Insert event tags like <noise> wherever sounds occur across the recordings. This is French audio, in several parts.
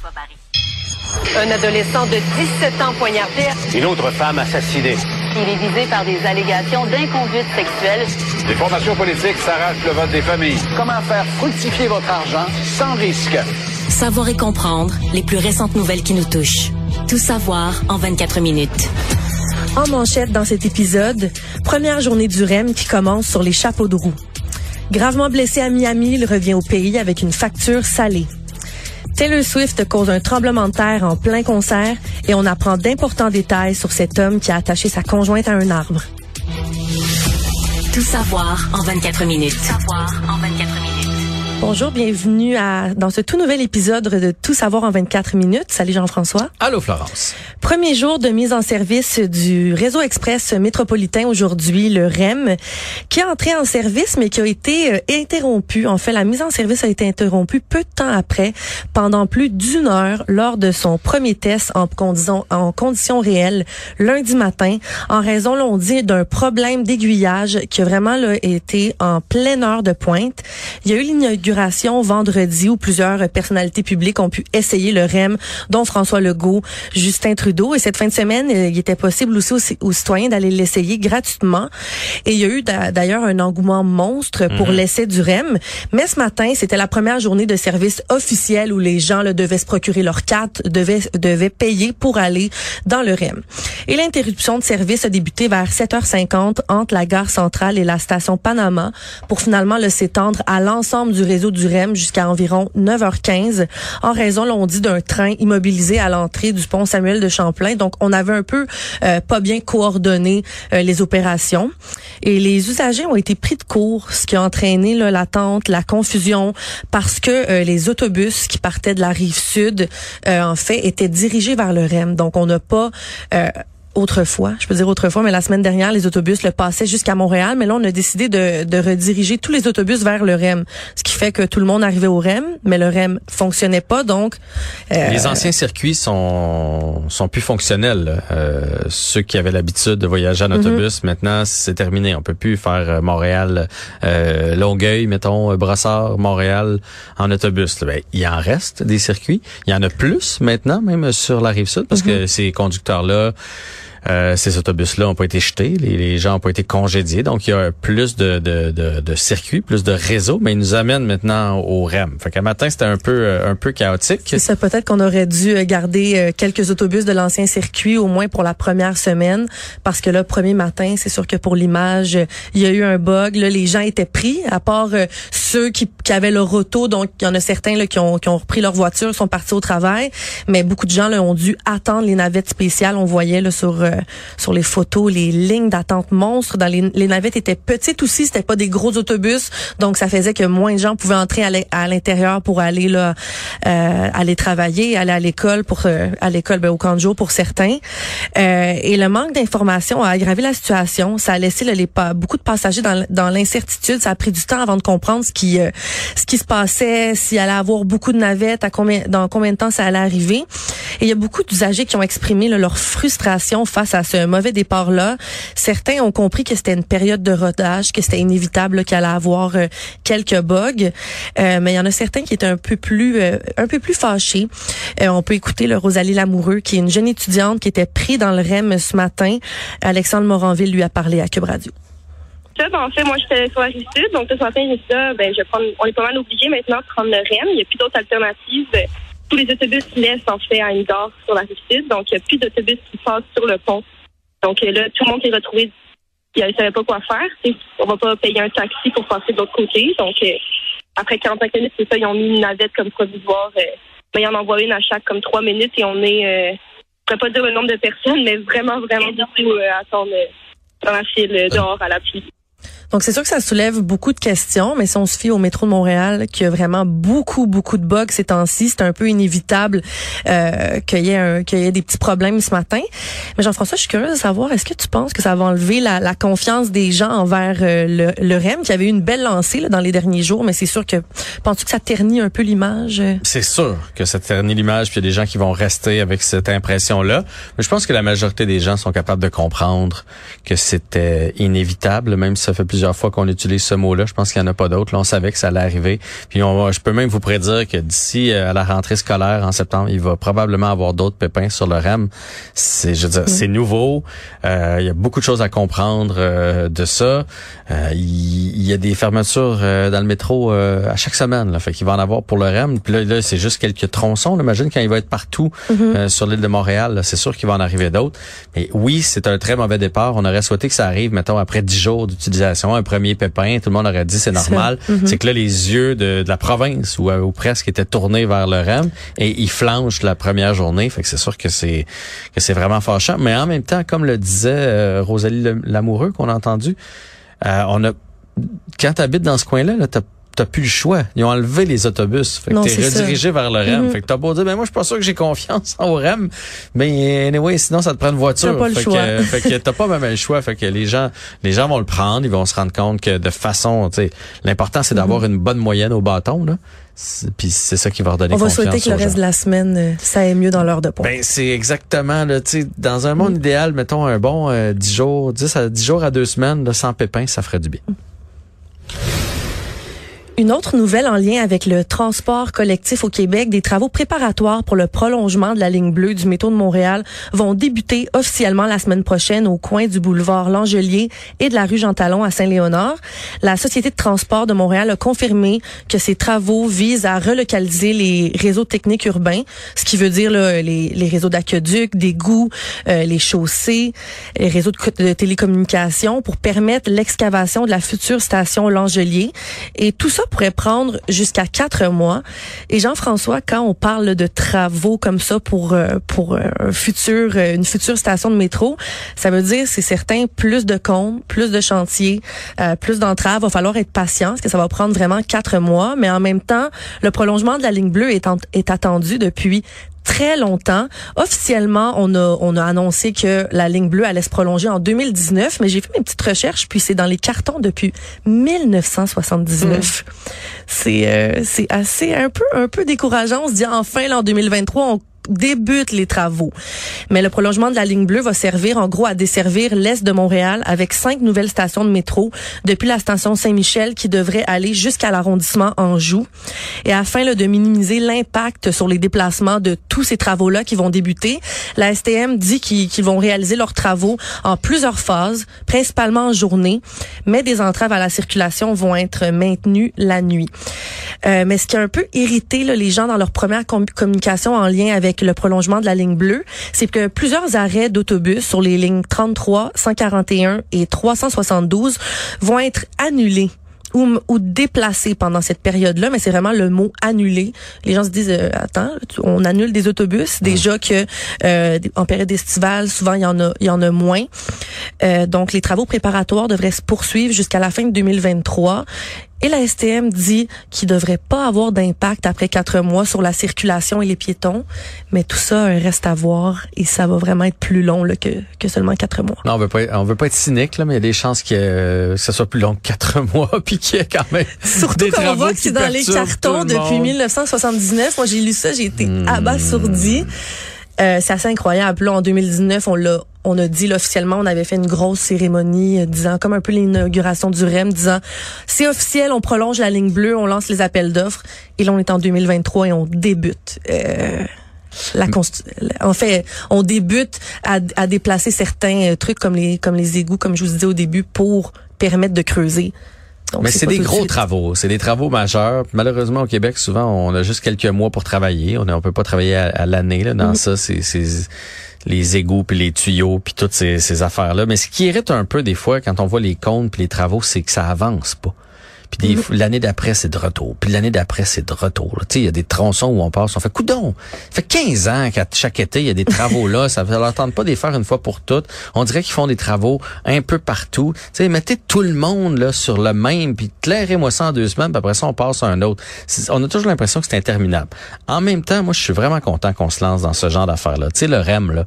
François Barry. Un adolescent de 17 ans poignardé. Une autre femme assassinée. Il est visé par des allégations d'inconduite sexuelle. Les formations politiques s'arrachent le vote des familles. Comment faire fructifier votre argent sans risque? Savoir et comprendre les plus récentes nouvelles qui nous touchent. Tout savoir en 24 minutes. En manchette dans cet épisode, première journée du REM qui commence sur les chapeaux de roue. Gravement blessé à Miami, il revient au pays avec une facture salée. Taylor Swift cause un tremblement de terre en plein concert et on apprend d'importants détails sur cet homme qui a attaché sa conjointe à un arbre. Tout savoir en 24 minutes. Savoir en 24 minutes. Bonjour, bienvenue à dans ce tout nouvel épisode de Tout savoir en 24 minutes. Salut Jean-François. Allô Florence. Premier jour de mise en service du réseau express métropolitain aujourd'hui, le REM, qui est entré en service mais qui a été euh, interrompu. En fait, la mise en service a été interrompue peu de temps après, pendant plus d'une heure lors de son premier test en conditions en conditions réelles lundi matin, en raison, l'on dit, d'un problème d'aiguillage qui a vraiment là, été en pleine heure de pointe. Il y a eu l'inauguration vendredi où plusieurs personnalités publiques ont pu essayer le REM, dont François Legault, Justin Trudeau. Et cette fin de semaine, euh, il était possible aussi aux, aux citoyens d'aller l'essayer gratuitement. Et il y a eu d'ailleurs un engouement monstre pour Mhm. l'essai du REM. Mais ce matin, c'était la première journée de service officiel où les gens là, devaient se procurer leur carte, devaient, devaient payer pour aller dans le REM. Et l'interruption de service a débuté vers 7h50 entre la gare centrale et la station Panama pour finalement le s'étendre à l'ensemble du réseau du REM jusqu'à environ 9h15 en raison, l'on dit, d'un train immobilisé à l'entrée du pont Samuel de Champlain. Donc, on avait un peu euh, pas bien coordonné euh, les opérations. Et les usagers ont été pris de court, ce qui a entraîné l'attente, la confusion, parce que euh, les autobus qui partaient de la rive sud, en fait, étaient dirigés vers le REM. Donc, on n'a pas... autrefois, je peux dire autrefois, mais la semaine dernière, les autobus le passaient jusqu'à Montréal, mais là, on a décidé de, de rediriger tous les autobus vers le REM, ce qui fait que tout le monde arrivait au REM, mais le REM fonctionnait pas, donc... euh, Les anciens circuits sont sont plus fonctionnels. Euh, ceux qui avaient l'habitude de voyager en autobus, maintenant c'est terminé. On peut plus faire euh, Montréal, euh, Longueuil, mettons, euh, Brossard, Montréal en autobus. là. Ben, il en reste des circuits. Il y en a plus maintenant, même sur la rive sud, parce que ces conducteurs-là. Euh, ces autobus-là n'ont pas été jetés, les, gens n'ont pas été congédiés, donc il y a plus de, de, de, de circuits, plus de réseaux, mais ils nous amènent maintenant au REM. Fait qu'à matin, c'était un peu euh, un peu chaotique. C'est peut-être qu'on aurait dû euh, garder quelques autobus de l'ancien circuit, au moins pour la première semaine, parce que là, premier matin, c'est sûr que pour l'image, il y a eu un bug. Là, les gens étaient pris, à part ceux qui, qui avaient leur auto, donc il y en a certains là, qui, ont, qui ont repris leur voiture, sont partis au travail, mais beaucoup de gens là, ont dû attendre les navettes spéciales. On voyait là, sur, euh, sur les photos les lignes d'attente monstres. Dans les, les navettes étaient petites aussi, c'était pas des gros autobus, donc ça faisait que moins de gens pouvaient entrer à l'in- à l'intérieur pour aller là euh, aller travailler, aller à l'école pour euh, à l'école ben, au camp de jour pour certains. Euh, et le manque d'informations a aggravé la situation. Ça a laissé là, les pa- beaucoup de passagers dans l'incertitude. Ça a pris du temps avant de comprendre ce qui euh, ce qui se passait, s'il allait avoir beaucoup de navettes, à combien dans combien de temps ça allait arriver. Et il y a beaucoup d'usagers qui ont exprimé là, leur frustration face à ce mauvais départ-là. Certains ont compris que c'était une période de rodage, que c'était inévitable qu'il allait avoir euh, quelques bugs. Euh, mais il y en a certains qui étaient un peu plus euh, un peu plus fâchés. On peut écouter le Rosalie Lamoureux, qui est une jeune étudiante qui était prise dans le REM ce matin. Alexandre Moranville lui a parlé à Cube Radio. Ben, en fait, moi, j'étais sur la rive. Donc, ce matin, ça, ben, je prendre, on est pas mal obligé maintenant de prendre le REM. Il n'y a plus d'autres alternatives. Euh, Tous les autobus laissent, en fait, à une gare sur la rive sud. Donc, il n'y a plus d'autobus qui passent sur le pont. Donc, euh, là, tout le monde s'est retrouvé. Il ne savait pas quoi faire. Tu sais, On va pas payer un taxi pour passer de l'autre côté. Donc, euh, après 45 minutes, c'est ça, ils ont mis une navette comme provisoire. Euh, mais ils en envoient une à chaque comme trois minutes et on est, euh, je ne pourrais pas dire le nombre de personnes, mais vraiment, vraiment beaucoup euh, à attendre euh, dans la file euh, dehors à la pluie. Donc, c'est sûr que ça soulève beaucoup de questions, mais si on se fie au métro de Montréal, qui a vraiment beaucoup, beaucoup de bugs ces temps-ci, c'est un peu inévitable euh, qu'il y, qu'il y ait des petits problèmes ce matin. Mais Jean-François, je suis curieuse de savoir, est-ce que tu penses que ça va enlever la, la confiance des gens envers euh, le, le REM, qui avait eu une belle lancée là, dans les derniers jours, mais c'est sûr que, penses-tu que ça ternit un peu l'image? C'est sûr que ça ternit l'image, puis il y a des gens qui vont rester avec cette impression-là. Mais je pense que la majorité des gens sont capables de comprendre que c'était inévitable, même si ça fait plusieurs plusieurs fois qu'on utilise ce mot-là. Je pense qu'il n'y en a pas d'autres. On savait que ça allait arriver. Puis on, je peux même vous prédire que d'ici euh, à la rentrée scolaire en septembre, il va probablement avoir d'autres pépins sur le REM. C'est, je veux dire, c'est nouveau. Euh, il y a beaucoup de choses à comprendre euh, de ça. il, y a des fermetures dans le métro à chaque semaine. Là, fait qu'il va en avoir pour le REM. Puis là, là c'est juste quelques tronçons. Imagine quand il va être partout mm-hmm. sur l'île de Montréal. C'est sûr qu'il va en arriver d'autres. Mais oui, c'est un très mauvais départ. On aurait souhaité que ça arrive, mettons, après dix jours d'utilisation, un premier pépin. Tout le monde aurait dit c'est normal. Mm-hmm. C'est que là, les yeux de, la province ou, ou, presque étaient tournés vers le REM et ils flanchent la première journée. Fait que c'est sûr que c'est que c'est vraiment fâchant. Mais en même temps, comme le disait euh, Rosalie Lamoureux qu'on a entendu, euh, on a quand tu habites dans ce coin-là, là, t'as t'as plus le choix. Ils ont enlevé les autobus. Fait que t'es redirigé vers le REM. Mm-hmm. Fait que t'as beau dire, ben moi, je suis pas sûr que j'ai confiance <laughs> au REM. Mais anyway, sinon, ça te prend une voiture. T'as pas le fait choix. Que, fait que t'as pas même le choix. Fait que les gens, les gens vont le prendre. Ils vont se rendre compte que de façon, tu sais, l'important, c'est d'avoir mm-hmm. une bonne moyenne au bâton, là. Puis c'est ça qui va redonner confiance. On va souhaiter que le reste de la semaine, euh, ça aille mieux dans l'heure de pointe. Ben, c'est exactement, là, tu sais, dans un monde mm. idéal, mettons un bon euh, 10 jours, 10 à 10 jours à 2 semaines, là, sans pépins, ça ferait du bien. Une autre nouvelle en lien avec le transport collectif au Québec, des travaux préparatoires pour le prolongement de la ligne bleue du métro de Montréal vont débuter officiellement la semaine prochaine au coin du boulevard Langelier et de la rue Jean-Talon à Saint-Léonard. La Société de transport de Montréal a confirmé que ces travaux visent à relocaliser les réseaux techniques urbains, ce qui veut dire là, les, réseaux d'aqueduc, d'égouts, euh, les chaussées, les réseaux de, de télécommunications pour permettre l'excavation de la future station Langelier. Et tout ça pourrait prendre jusqu'à quatre mois. Et Jean-François, quand on parle de travaux comme ça pour euh, pour euh, un futur euh, une future station de métro, ça veut dire c'est certain plus de comptes, plus de chantiers, plus d'entraves. Va falloir être patient parce que ça va prendre vraiment quatre mois. Mais en même temps, le prolongement de la ligne bleue est, est attendu depuis très longtemps. Officiellement, on a, on a annoncé que la ligne bleue allait se prolonger en 2019, mais j'ai fait mes petites recherches, puis c'est dans les cartons depuis 1979. Hmm. C'est euh, c'est assez un peu un peu décourageant. On se dit enfin là, en 2023, on débutent les travaux. Mais le prolongement de la ligne bleue va servir en gros à desservir l'est de Montréal avec cinq nouvelles stations de métro depuis la station Saint-Michel qui devrait aller jusqu'à l'arrondissement Anjou. Et afin là, de minimiser l'impact sur les déplacements de tous ces travaux-là qui vont débuter, la STM dit qu'ils vont réaliser leurs travaux en plusieurs phases, principalement en journée, mais des entraves à la circulation vont être maintenues la nuit. Euh, mais ce qui a un peu irrité là, les gens dans leur première communication en lien avec le prolongement de la ligne bleue, c'est que plusieurs arrêts d'autobus sur les lignes 33, 141 et 372 vont être annulés ou, ou déplacés pendant cette période-là, mais c'est vraiment le mot annulé. Les gens se disent euh, attends, on annule des autobus? Déjà que euh, en période estivale, souvent il y en a il y en a moins. Euh, donc les travaux préparatoires devraient se poursuivre jusqu'à la fin de 2023 et la STM dit qu'il devrait pas avoir d'impact après quatre mois sur la circulation et les piétons, mais tout ça reste à voir et ça va vraiment être plus long là, que, que seulement quatre mois. Non, on veut pas on veut pas être cynique là, mais il y a des chances que, euh, ce soit plus long que quatre <laughs> mois puis qu'il y ait quand même <laughs> surtout quand on voit que c'est dans les cartons depuis 1979. Moi j'ai lu ça, j'ai été hmm. abasourdi. Euh, c'est assez incroyable. Là, en 2019, on l'a on a dit officiellement, on avait fait une grosse cérémonie euh, disant comme un peu l'inauguration du REM, disant c'est officiel, on prolonge la ligne bleue, on lance les appels d'offres. Et là, on est en 2023 et on débute. Euh, la en fait, on débute à, à déplacer certains euh, trucs comme les comme les égouts, comme je vous disais au début, pour permettre de creuser. Mais c'est des gros travaux, c'est des travaux majeurs. Malheureusement, au Québec, souvent, on a juste quelques mois pour travailler. On ne peut pas travailler à, l'année. Là, dans mm-hmm. ça, c'est les égouts puis les tuyaux puis toutes ces, ces affaires-là. Mais ce qui irrite un peu des fois quand on voit les comptes puis les travaux, c'est que ça avance pas. Puis mm-hmm. l'année d'après, c'est de retour. Puis l'année d'après, c'est de retour. Tu sais, il y a des tronçons où on passe, on fait coudon. Ça fait 15 ans qu'à chaque été, il y a des travaux là. <laughs> Ça ne leur tente pas de les faire une fois pour toutes. On dirait qu'ils font des travaux un peu partout. Tu sais, mettez tout le monde là sur le même, puis clairez-moi ça en deux semaines, puis après ça, on passe à un autre. On a toujours l'impression que c'est interminable. En même temps, moi, je suis vraiment content qu'on se lance dans ce genre d'affaires-là. Tu sais, le REM, là,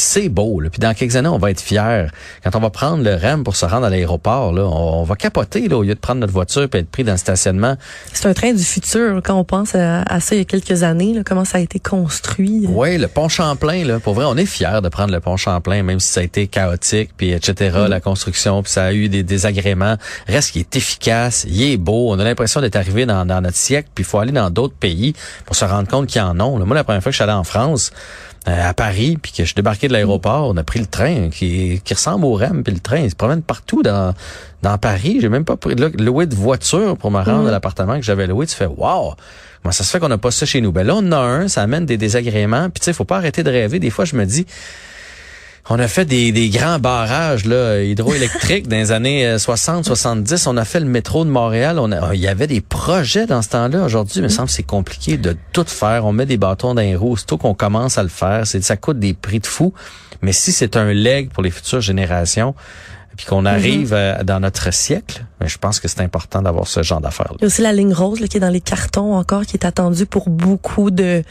c'est beau. Là. Puis dans quelques années, on va être fiers. Quand on va prendre le REM pour se rendre à l'aéroport, là, on, va capoter là, au lieu de prendre notre voiture et être pris dans le stationnement. C'est un train du futur quand on pense à, ça il y a quelques années, là, comment ça a été construit. Oui, le pont Champlain, là, pour vrai, on est fiers de prendre le pont Champlain, même si ça a été chaotique, puis etc., mm. la construction, puis ça a eu des désagréments. Reste qu'il est efficace, il est beau, on a l'impression d'être arrivé dans, dans notre siècle, puis il faut aller dans d'autres pays pour se rendre compte qu'il y en ont. Moi, la première fois que je suis allé en France, à Paris, puis que je débarqué de l'aéroport, on a pris le train qui, qui ressemble au REM, puis le train, il se promène partout dans, dans Paris. J'ai même pas pris loué de voiture pour me rendre mm. à l'appartement que j'avais loué. Tu fais wow! Comment ça se fait qu'on n'a pas ça chez nous? Ben là, on en a un, ça amène des désagréments. Puis tu sais, faut pas arrêter de rêver. Des fois, je me dis, on a fait des, des grands barrages là, hydroélectriques <laughs> dans les années 60, euh, 70. On a fait le métro de Montréal. On a, il y avait des projets dans ce temps-là. Aujourd'hui, il me semble que c'est compliqué de tout faire. On met des bâtons dans les roues. tout qu'on commence à le faire. C'est, ça coûte des prix de fou. Mais si c'est un leg pour les futures générations, puis qu'on arrive euh, dans notre siècle, mais je pense que c'est important d'avoir ce genre d'affaires. Il y a aussi la ligne rose là, qui est dans les cartons encore, qui est attendue pour beaucoup de,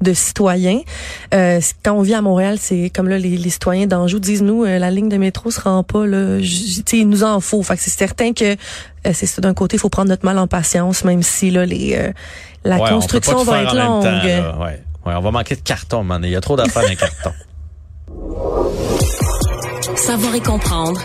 de citoyens. Euh, quand on vit à Montréal, c'est comme là les, les citoyens d'Anjou disent nous euh, la ligne de métro se rend pas là, il nous en faut. Fait que c'est certain que euh, c'est ça d'un côté, il faut prendre notre mal en patience, même si là les la construction va être longue. ouais. ouais, on va manquer de carton, man. Il y a trop d'affaires dans les <laughs> cartons. Savoir et comprendre.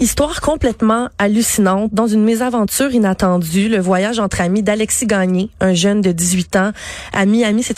Histoire complètement hallucinante. Dans une mésaventure inattendue, le voyage entre amis d'Alexis Gagné, un jeune de 18 ans, à Miami s'est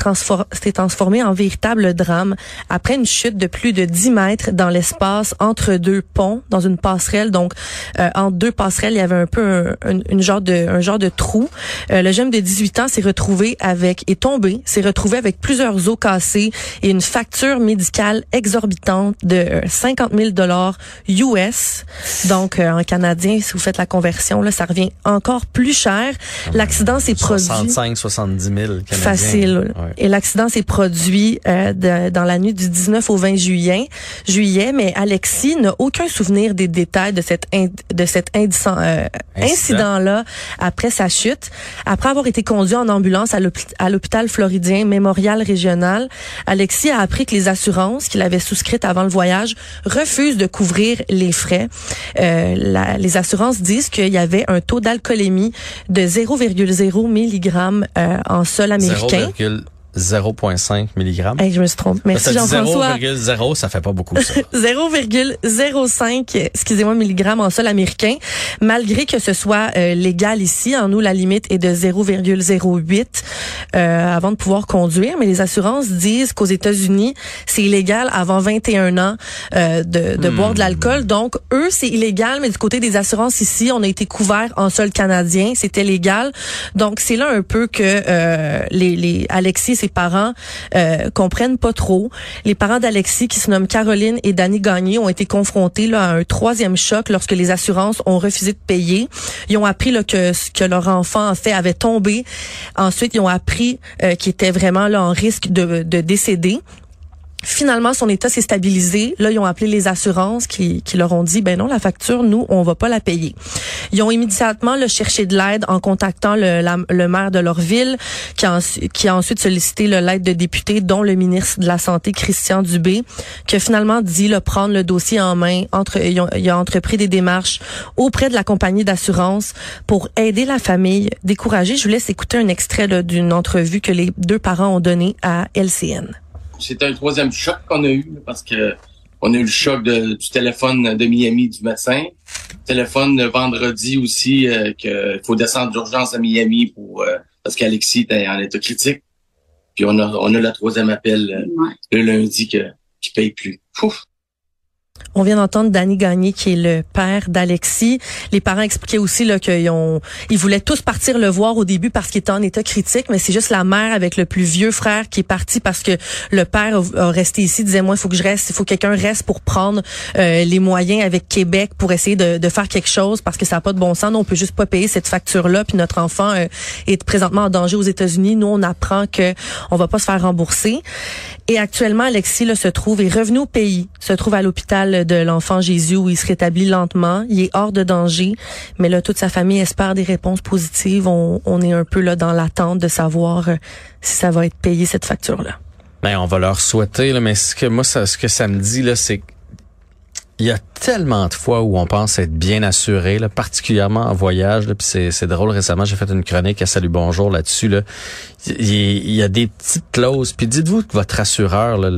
transformé en véritable drame après une chute de plus de 10 mètres dans l'espace entre deux ponts, dans une passerelle. Donc, euh, entre deux passerelles, il y avait un peu un, une genre de, un genre de trou. Euh, le jeune de 18 ans s'est retrouvé avec, est tombé, s'est retrouvé avec plusieurs os cassés et une facture médicale exorbitante de 50 000 dollars US. Donc, euh, en canadien, si vous faites la conversion, là, ça revient encore plus cher. L'accident s'est produit... 65, 70 000 canadiens. Facile. Et l'accident s'est produit euh, dans la nuit du 19 au 20 juillet. Juillet, mais Alexis n'a aucun souvenir des détails de cet de cet euh, incident-là après sa chute. Après avoir été conduit en ambulance à l'hôpital floridien Mémorial Régional, Alexis a appris que les assurances qu'il avait souscrites avant le voyage refusent de couvrir les frais. Euh, la, les assurances disent qu'il y avait un taux d'alcoolémie de 0,0 mg euh, en sol américain. 0,5 mg. Hey, je me suis trompée. Merci Jean-François. 0,0, ça fait pas beaucoup ça. <laughs> 0,05, excusez-moi, milligrammes en sol américain, malgré que ce soit euh, légal ici. En nous, la limite est de 0,08 euh, avant de pouvoir conduire. Mais les assurances disent qu'aux États-Unis, c'est illégal avant 21 ans euh, de, de hmm. boire de l'alcool. Donc, eux, c'est illégal, mais du côté des assurances ici, on a été couvert en sol canadien. C'était légal. Donc, c'est là un peu que euh, les, les Alexis ses parents euh, comprennent pas trop. Les parents d'Alexis, qui se nomment Caroline et Danny Gagné, ont été confrontés à un troisième choc lorsque les assurances ont refusé de payer. Ils ont appris là, que, que leur enfant en fait avait tombé. Ensuite, ils ont appris euh, qu'il était vraiment là en risque de, de décéder. Finalement, son état s'est stabilisé. Là, ils ont appelé les assurances qui, qui, leur ont dit, ben non, la facture, nous, on va pas la payer. Ils ont immédiatement cherché de l'aide en contactant le, le, maire de leur ville, qui a, qui a ensuite sollicité l'aide de députés, dont le ministre de la Santé, Christian Dubé, qui a finalement dit le prendre le dossier en main. Entre, il a entrepris des démarches auprès de la compagnie d'assurance pour aider la famille découragée. Je vous laisse écouter un extrait d'une entrevue que les deux parents ont donnée à LCN c'était un troisième choc qu'on a eu parce que on a eu le choc du téléphone de Miami du médecin. Téléphone de vendredi aussi euh, qu'il faut descendre d'urgence à Miami pour euh, parce qu'Alexis était en état critique. Puis on a on a le troisième appel euh, le lundi que qui paye plus. Pouf. On vient d'entendre Danny Gagné, qui est le père d'Alexis. Les parents expliquaient aussi qu'ils ont, ils voulaient tous partir le voir au début parce qu'il était en état critique, mais c'est juste la mère avec le plus vieux frère qui est parti parce que le père a resté ici. Disait moi, il faut que je reste, il faut que quelqu'un reste pour prendre euh, les moyens avec Québec pour essayer de, faire quelque chose parce que ça n'a pas de bon sens. Nous, on peut juste pas payer cette facture là. Puis notre enfant euh, est présentement en danger aux États-Unis. Nous, on apprend que on va pas se faire rembourser. Et actuellement, Alexis se trouve est revenu au pays, se trouve à l'hôpital de l'enfant Jésus où il se rétablit lentement. Il est hors de danger, mais là, toute sa famille espère des réponses positives. On, est un peu là dans l'attente de savoir euh, si ça va être payé cette facture-là. Ben, on va leur souhaiter, mais ce que moi, ça, ce que ça me dit, là, c'est il y a tellement de fois où on pense être bien assuré, là, particulièrement en voyage. Là, c'est drôle. Récemment, j'ai fait une chronique à Salut Bonjour là-dessus. Là. Il, il y a des petites clauses. Puis dites-vous que votre assureur, là,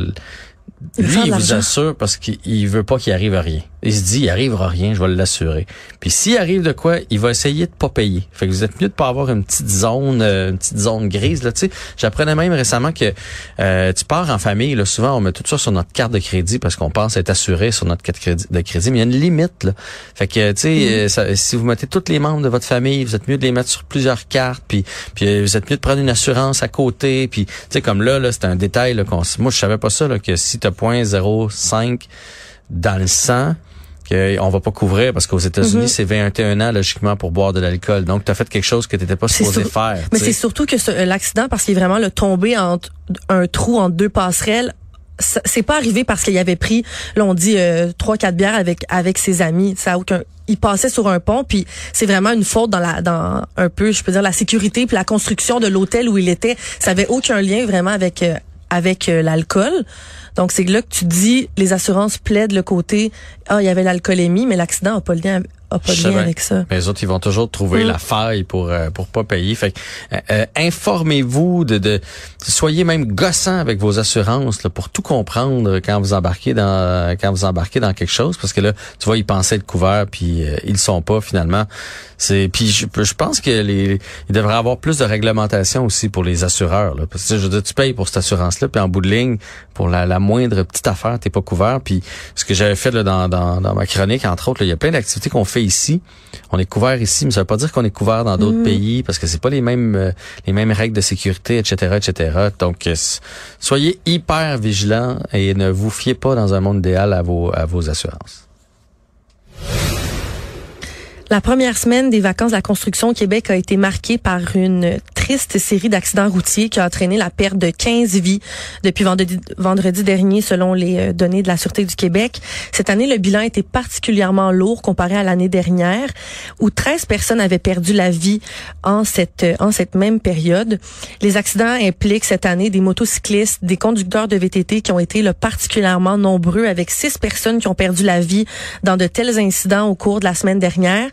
lui, il vous assure parce qu'il veut pas qu'il arrive à rien. Il se dit, il arrivera rien, je vais l'assurer. Puis s'il arrive de quoi, il va essayer de pas payer. Fait que vous êtes mieux de pas avoir une petite zone, euh, une petite zone grise là. Tu sais, j'apprenais même récemment que euh, tu pars en famille. Là, souvent, on met tout ça sur notre carte de crédit parce qu'on pense être assuré sur notre carte de crédit. Mais il y a une limite. Là. Fait que tu sais, mm. euh, si vous mettez tous les membres de votre famille, vous êtes mieux de les mettre sur plusieurs cartes. Puis puis vous êtes mieux de prendre une assurance à côté. Puis tu sais, comme là, là, c'est un détail. Là, qu'on, moi, je savais pas ça là, que si tu as 0.05 dans le sang on va pas couvrir parce qu'aux États-Unis, mhm. c'est 21 ans logiquement pour boire de l'alcool. Donc, tu as fait quelque chose que tu n'étais pas supposé faire. Mais c'est surtout que euh, l'accident, parce qu'il est vraiment le tombé entre un trou entre deux passerelles, c'est pas arrivé parce qu'il avait pris, là on dit euh, trois quatre bières avec avec ses amis. Ça a aucun. Il passait sur un pont, puis c'est vraiment une faute dans la dans un peu, je peux dire la sécurité puis la construction de l'hôtel où il était. Ça avait aucun lien vraiment avec euh, avec l'alcool. Donc, c'est là que tu dis, les assurances plaident le côté, ah, il y avait l'alcoolémie, mais l'accident n'a pas le lien pas de lien avec ça. Mais les autres, ils vont toujours trouver mm. la faille pour euh, pour pas payer. Fait euh, euh, informez-vous de, de soyez même gossant avec vos assurances là, pour tout comprendre quand vous embarquez dans quand vous embarquez dans quelque chose parce que là, tu vois, ils pensaient être couverts puis ils le sont pas finalement. C'est puis je, je pense que les il devrait avoir plus de réglementation aussi pour les assureurs là, parce que je veux dire, tu payes pour cette assurance là puis en bout de ligne pour la, la moindre petite affaire, t'es pas couvert puis ce que j'avais fait là, dans, dans, dans ma chronique entre autres, il y a plein d'activités qu'on fait ici, on est couvert ici, mais ça veut pas dire qu'on est couvert dans d'autres mm. pays parce que c'est pas les mêmes euh, les mêmes règles de sécurité, etc., etc. Donc euh, soyez hyper vigilants et ne vous fiez pas dans un monde idéal à vos à vos assurances. La première semaine des vacances de la construction au Québec a été marquée par une triste série d'accidents routiers qui a entraîné la perte de 15 vies depuis vendredi, vendredi dernier, selon les euh, données de la Sûreté du Québec. Cette année, le bilan était particulièrement lourd comparé à l'année dernière, où 13 personnes avaient perdu la vie en cette, en cette même période. Les accidents impliquent cette année des motocyclistes, des conducteurs de VTT qui ont été là, particulièrement nombreux, avec six personnes qui ont perdu la vie dans de tels incidents au cours de la semaine dernière.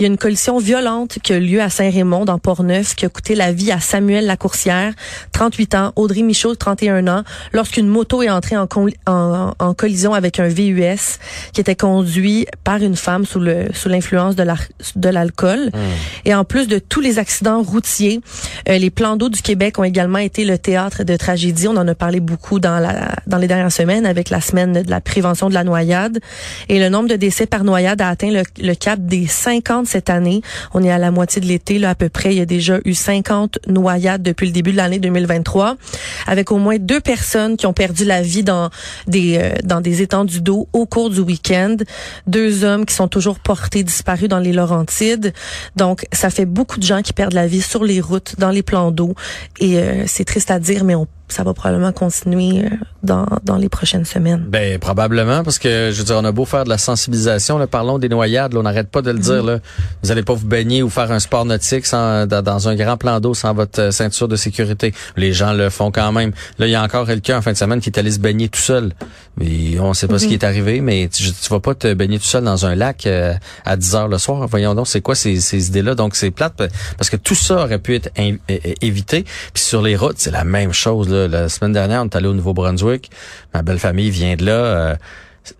Il y a une collision violente qui a lieu à Saint-Raymond, dans Port-Neuf, qui a coûté la vie à Samuel Lacourcière, 38 ans, Audrey Michaud, 31 ans, lorsqu'une moto est entrée en, en, collision avec un VUS qui était conduit par une femme sous le sous l'influence de l'alcool. Hmm. Et en plus de tous les accidents routiers, euh, les plans d'eau du Québec ont également été le théâtre de tragédies. On en a parlé beaucoup dans la dans les dernières semaines avec la semaine de la prévention de la noyade. Et le nombre de décès par noyade a atteint le, le cap des 50 cette année. On est à la moitié de l'été là à peu près. Il y a déjà eu 50 noyades depuis le début de l'année 2023, avec au moins deux personnes qui ont perdu la vie dans des euh, dans des étendues d'eau au cours du week-end, deux hommes qui sont toujours portés disparus dans les Laurentides. Donc, ça fait beaucoup de gens qui perdent la vie sur les routes, dans les plans d'eau, et euh, c'est triste à dire, mais on ça va probablement continuer euh, dans, dans les prochaines semaines. Ben probablement parce que je veux dire on a beau faire de la sensibilisation, là, parlons des noyades, on n'arrête pas de le dire là. Vous allez pas vous baigner ou faire un sport nautique sans, dans, un grand plan d'eau sans votre euh, ceinture de sécurité. Les gens le font quand même. Là, il y a encore quelqu'un en fin de semaine qui est allé se baigner tout seul. Mais on sait pas ce qui est arrivé, mais tu, tu vas pas te baigner tout seul dans un lac euh, à 10 heures le soir. Voyons donc, c'est quoi ces, ces idées-là? Donc c'est plate parce que tout ça aurait pu être évité. Puis sur les routes, c'est la même chose là la semaine dernière, on est allé au Nouveau-Brunswick. Ma belle famille vient de là. Euh,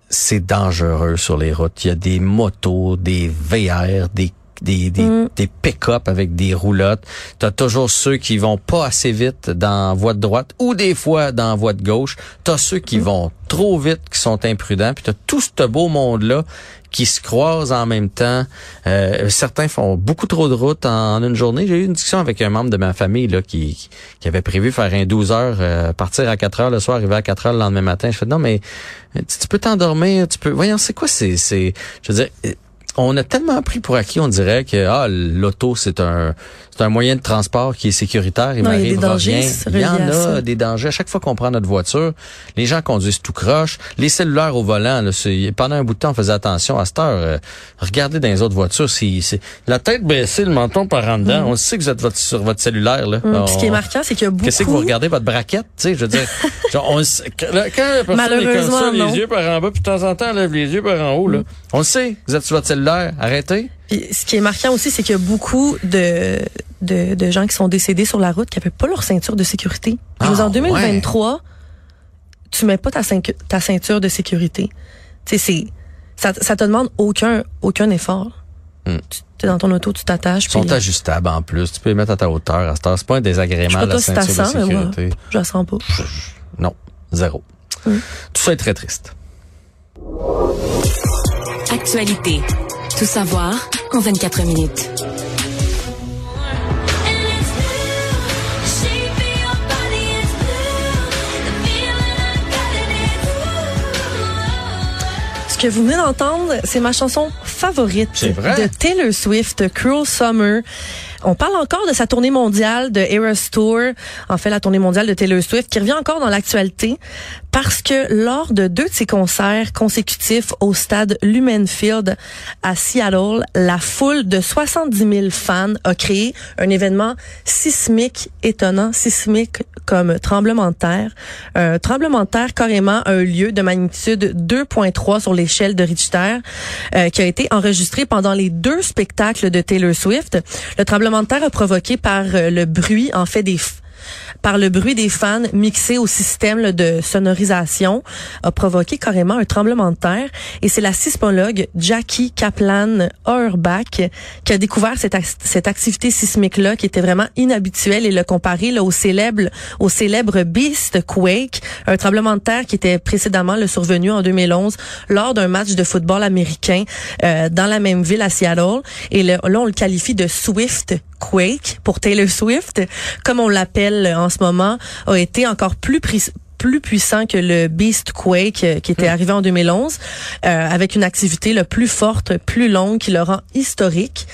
c'est dangereux sur les routes. Il y a des motos, des VR, des des, des, mm. des pick-up avec des roulottes. T'as toujours ceux qui vont pas assez vite dans voie de droite ou des fois dans voie de gauche. T'as ceux qui mm. vont trop vite, qui sont imprudents. Puis t'as tout ce beau monde-là qui se croisent en même temps. Euh, certains font beaucoup trop de routes en, une journée. J'ai eu une discussion avec un membre de ma famille là qui, qui avait prévu faire un 12 heures, euh, partir à 4 heures le soir, arriver à 4 heures le lendemain matin. Je fais non mais tu, peux t'endormir, tu peux. Voyons, c'est quoi c'est c'est je veux dire on a tellement pris pour acquis, on dirait que ah l'auto c'est un c'est un moyen de transport qui est sécuritaire. Il m'arrive rien. Il y en a des dangers. À chaque fois qu'on prend notre voiture, les gens conduisent tout croche. Les cellulaires au volant, là, pendant un bout de temps, on faisait attention. À cette heure, euh, regardez dans les autres voitures, c'est- la tête baissée, le menton par en dedans. On sait que vous êtes votre- sur votre cellulaire. Là. Puis ce qui est marquant, c'est qu'il y a beaucoup... Qu'est-ce que vous regardez votre braquette, tu sais, je veux dire, <laughs> genre, on, quand la personne est comme ça, non. les yeux par en bas, puis de temps en temps, elle lève les yeux par en haut, là. On le sait, vous êtes sur votre cellulaire, arrêtez. Ce qui est marquant aussi, c'est qu'il y a beaucoup de, de, de gens qui sont décédés sur la route qui n'avaient pas leur ceinture de sécurité. Je veux dire, Ah, en 2023, tu mets pas ta, ceinture- ta ceinture de sécurité. Tu sais, ça, ça te demande aucun, aucun effort. Hmm. Tu es dans ton auto, tu t'attaches. Ils sont puis- ajustables en plus, tu peux les mettre à ta hauteur. À cette heure, c'est pas un Je désagrément, sais pas la toi si ceinture de ça, mais moi, sécurité. je la sens pas. Non, zéro. Hmm. Tout ça est très triste. Actualité. Tout savoir en 24 minutes. Ce que vous venez d'entendre, c'est ma chanson favorite vrai? de Taylor Swift, Cruel Summer. On parle encore de sa tournée mondiale de Eras Tour, en fait la tournée mondiale de Taylor Swift, qui revient encore dans l'actualité parce que lors de deux de ses concerts consécutifs au stade Lumen Field à Seattle, la foule de 70 000 fans a créé un événement sismique étonnant, sismique comme tremblement de terre. Un tremblement de terre carrément a eu lieu de magnitude 2.3 sur l'échelle de Richter, euh, qui a été enregistré pendant les deux spectacles de Taylor Swift. De terre provoqué par euh, le bruit, en fait, des par le bruit des fans mixé au système là, de sonorisation a provoqué carrément un tremblement de terre. Et c'est la sismologue Jackie Kaplan Auerbach qui a découvert cette, cette activité sismique là qui était vraiment inhabituelle et l'a comparé là, au célèbre au célèbre Beast Quake, un tremblement de terre qui était précédemment le survenu en 2011 lors d'un match de football américain euh, dans la même ville à Seattle. Et là, là on le qualifie de Swift Quake pour Taylor Swift, comme on l'appelle en ce moment, a été encore plus pris- plus puissant que le Beast Quake euh, qui était arrivé en 2011, euh, avec une activité le plus forte, plus longue, qui le rend historique.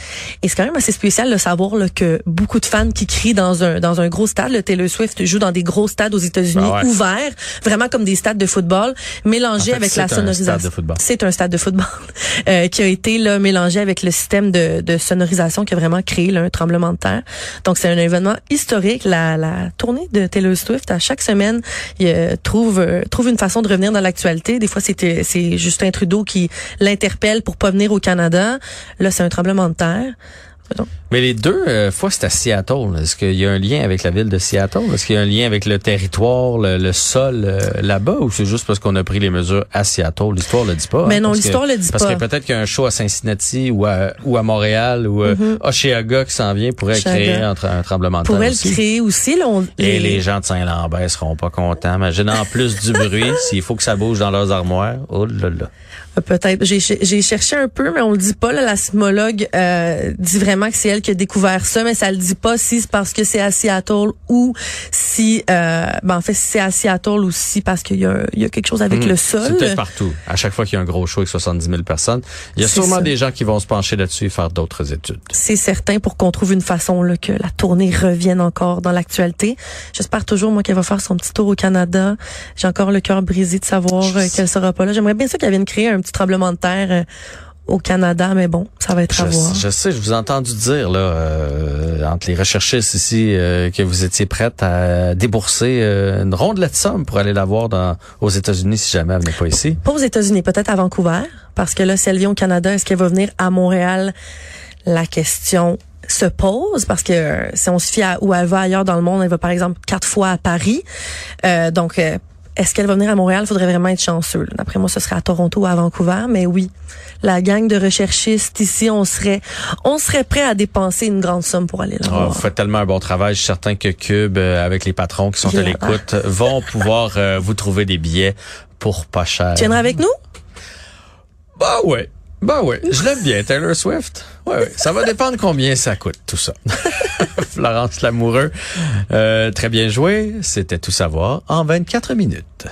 Et c'est quand même assez spécial de savoir là, que beaucoup de fans qui crient dans un dans un gros stade, le Taylor Swift joue dans des gros stades aux États-Unis Ah ouais. ouverts, vraiment comme des stades de football, mélangés En fait, avec la sonorisation. C'est un stade de football <laughs> euh, qui a été là mélangé avec le système de, de sonorisation qui a vraiment créé là, un tremblement de terre. Donc c'est un événement historique. La, la tournée de Taylor Swift à chaque semaine, il euh, trouve euh, trouve une façon de revenir dans l'actualité. Des fois c'était c'est Justin Trudeau qui l'interpelle pour pas venir au Canada. Là c'est un tremblement de terre. Mais les deux euh, fois, c'est à Seattle. Est-ce qu'il y a un lien avec la ville de Seattle? Est-ce qu'il y a un lien avec le territoire, le, le sol euh, là-bas? Ou c'est juste parce qu'on a pris les mesures à Seattle? L'histoire le dit pas. Mais hein, non, parce l'histoire le dit Parce pas. que peut-être qu'il y a un show à Cincinnati ou à, ou à Montréal ou euh, Oshéaga qui s'en vient pourrait Oshéaga. créer un, tremblement de terre Pourrait le créer aussi. Là, on- Et les gens de Saint-Lambert seront pas contents. Imagine en plus du bruit, <laughs> s'il faut que ça bouge dans leurs armoires. Oh là là. Peut-être. J'ai j'ai cherché un peu, mais on le dit pas. Là, la sismologue euh, dit vraiment que c'est elle qui a découvert ça, mais ça le dit pas si c'est parce que c'est à Seattle ou si, euh, ben en fait, c'est à Seattle ou si parce qu'il y a, il y a quelque chose avec Hmm. le C'est sol. peut-être partout. À chaque fois qu'il y a un gros show avec 70 000 personnes, il y a C'est sûrement ça. des gens qui vont se pencher là-dessus et faire d'autres études. C'est certain pour qu'on trouve une façon là, que la tournée revienne encore dans l'actualité. J'espère toujours moi qu'elle va faire son petit tour au Canada. J'ai encore le cœur brisé de savoir euh, qu'elle sera pas là. J'aimerais bien ça qu'elle vienne créer un petit tremblement de terre euh, au Canada, mais bon, ça va être à voir. Je, sais, je vous ai entendu dire là euh, entre les recherchistes ici euh, que vous étiez prête à débourser euh, une rondelette de somme pour aller la voir dans, aux États-Unis si jamais elle venait pas ici. Pas aux États-Unis, peut-être à Vancouver, parce que là, si elle vient au Canada, est-ce qu'elle va venir à Montréal? La question se pose parce que euh, si on se fie à où elle va ailleurs dans le monde, elle va par exemple quatre fois à Paris. Euh, donc, euh, est-ce qu'elle va venir à Montréal? Il faudrait vraiment être chanceux. D'après moi, ce serait à Toronto ou à Vancouver. Mais oui, la gang de recherchistes ici, on serait, on serait prêt à dépenser une grande somme pour aller là. Ah, vous faites tellement un bon travail. Je suis certain que Cube, euh, avec les patrons qui sont à l'écoute, vont <laughs> pouvoir euh, vous trouver des billets pour pas cher. Tu viendras avec nous? Bah ouais. Bah ouais. Je l'aime bien, Taylor Swift. Ouais, ouais. Ça va dépendre combien ça coûte, tout ça. <laughs> Florence Lamoureux, euh, très bien joué. C'était tout savoir en 24 minutes.